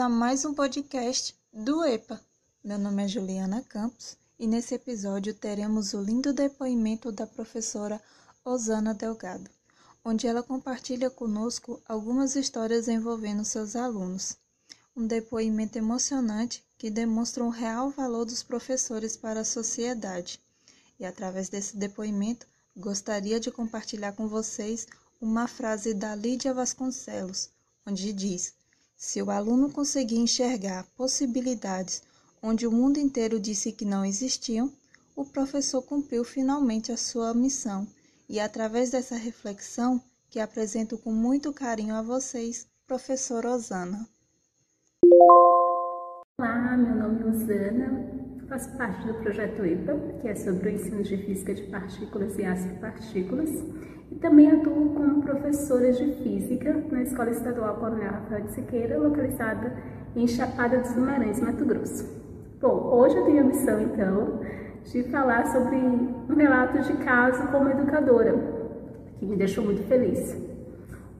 a mais um podcast do EPA. Meu nome é Juliana Campos e nesse episódio teremos o lindo depoimento da professora Osana Delgado, onde ela compartilha conosco algumas histórias envolvendo seus alunos. Um depoimento emocionante que demonstra o real valor dos professores para a sociedade. E através desse depoimento, gostaria de compartilhar com vocês uma frase da Lídia Vasconcelos, onde diz: Se o aluno conseguir enxergar possibilidades onde o mundo inteiro disse que não existiam, o professor cumpriu finalmente a sua missão. E através dessa reflexão, que apresento com muito carinho a vocês, professora Osana. Olá, meu nome é Osana, faço parte do projeto EPA, que é sobre o ensino de física de partículas e astropartículas, e também atuo como professora de física na Escola Estadual Coronel Rafael de Siqueira, localizada em Chapada dos Guimarães, Mato Grosso. Bom, hoje eu tenho a missão, então, de falar sobre um relato de caso como educadora, que me deixou muito feliz.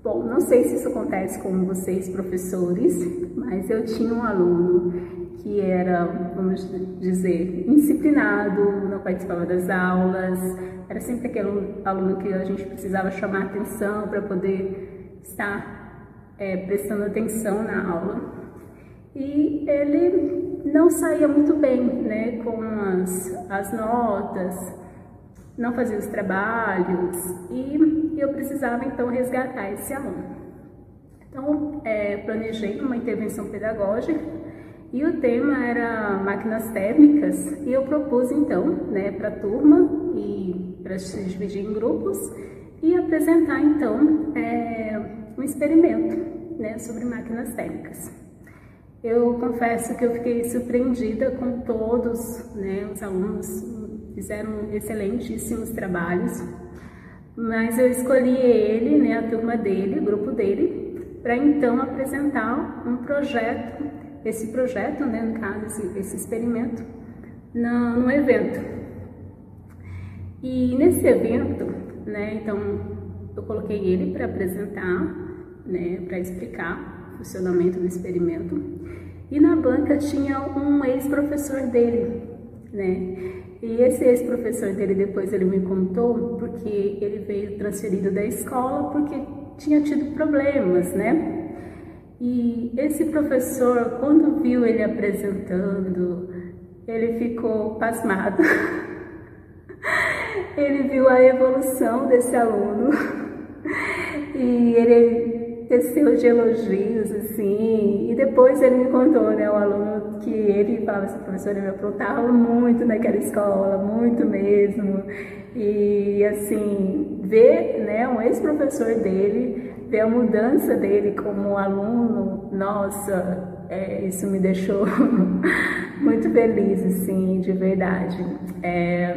Bom, não sei se isso acontece com vocês, professores, mas eu tinha um aluno que era, vamos dizer, indisciplinado, não participava das aulas, era sempre aquele aluno que a gente precisava chamar atenção para poder estar é, prestando atenção na aula. E ele não saía muito bem né, com as, as notas, não fazia os trabalhos e eu precisava então resgatar esse aluno. Então, é, planejei uma intervenção pedagógica e o tema era máquinas térmicas e eu propus então né, para a turma e para se dividir em grupos e apresentar então é, um experimento né, sobre máquinas térmicas. Eu confesso que eu fiquei surpreendida com todos, né, os alunos fizeram excelentíssimos trabalhos, mas eu escolhi ele, né, a turma dele, o grupo dele, para então apresentar um projeto esse projeto, né, no caso, esse, esse experimento, no, no evento. E nesse evento, né, então eu coloquei ele para apresentar, né, para explicar o funcionamento do experimento. E na banca tinha um ex-professor dele, né? E esse ex-professor dele depois ele me contou porque ele veio transferido da escola porque tinha tido problemas, né? E esse professor, quando viu ele apresentando, ele ficou pasmado. ele viu a evolução desse aluno e ele teceu de elogios, assim. E depois ele me contou, né, o aluno que ele falava assim, professor, ele me aprontava muito naquela escola, muito mesmo. E, assim, ver, né, um ex-professor dele ver a mudança dele como aluno, nossa, é, isso me deixou muito feliz, assim, de verdade. É,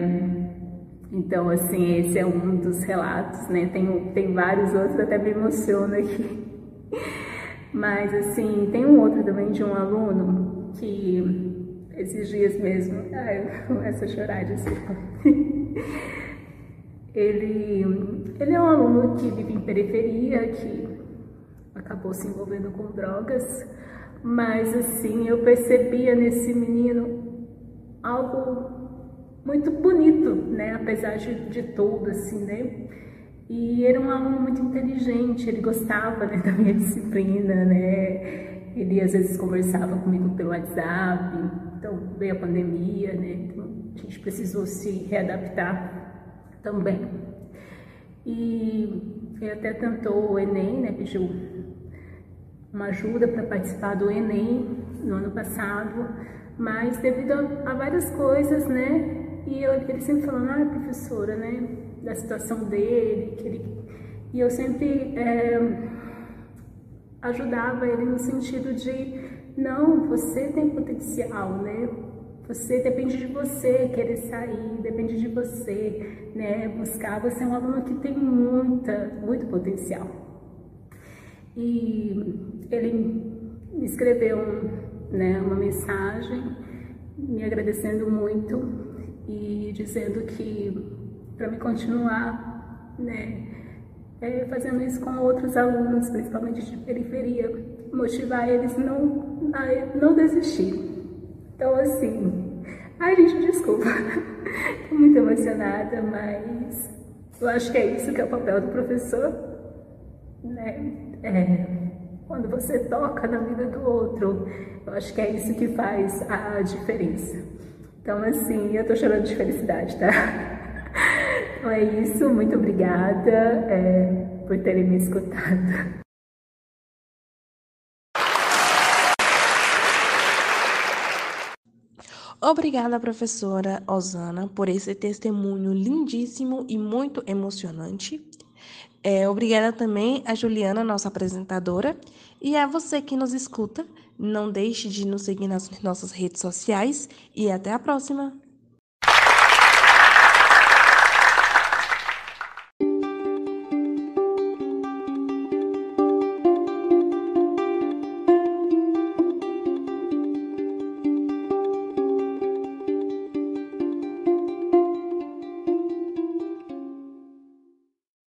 então, assim, esse é um dos relatos, né? Tem, tem vários outros, até me emociono aqui. Mas, assim, tem um outro também de um aluno que esses dias mesmo, ai, eu começo a chorar, desculpa. Ele, ele é um aluno que vive em periferia, que acabou se envolvendo com drogas, mas assim, eu percebia nesse menino algo muito bonito, né, apesar de, de tudo, assim, né, e era um aluno muito inteligente, ele gostava né, da minha disciplina, né, ele às vezes conversava comigo pelo WhatsApp, então veio a pandemia, né, então a gente precisou se readaptar também. E ele até tentou o Enem, né, pediu uma ajuda para participar do Enem no ano passado, mas devido a, várias coisas, né, e eu, ele sempre falando, ah, professora, né, da situação dele, que ele, e eu sempre é, ajudava ele no sentido de, não, você tem potencial, né, você depende de você querer sair, depende de você, né, buscar. Você é um aluno que tem muita, muito potencial. E ele me escreveu, né, uma mensagem me agradecendo muito e dizendo que para me continuar, né, é, fazendo isso com outros alunos, principalmente de periferia, motivar eles não, a não desistir. Então, assim, ai, gente, desculpa, tô muito emocionada, mas eu acho que é isso que é o papel do professor, né? É, quando você toca na vida do outro, eu acho que é isso que faz a diferença. Então, assim, eu tô chorando de felicidade, tá? Então é isso, muito obrigada é, por terem me escutado. Obrigada, professora Osana, por esse testemunho lindíssimo e muito emocionante. É, obrigada também a Juliana, nossa apresentadora, e a você que nos escuta. Não deixe de nos seguir nas nossas redes sociais e até a próxima!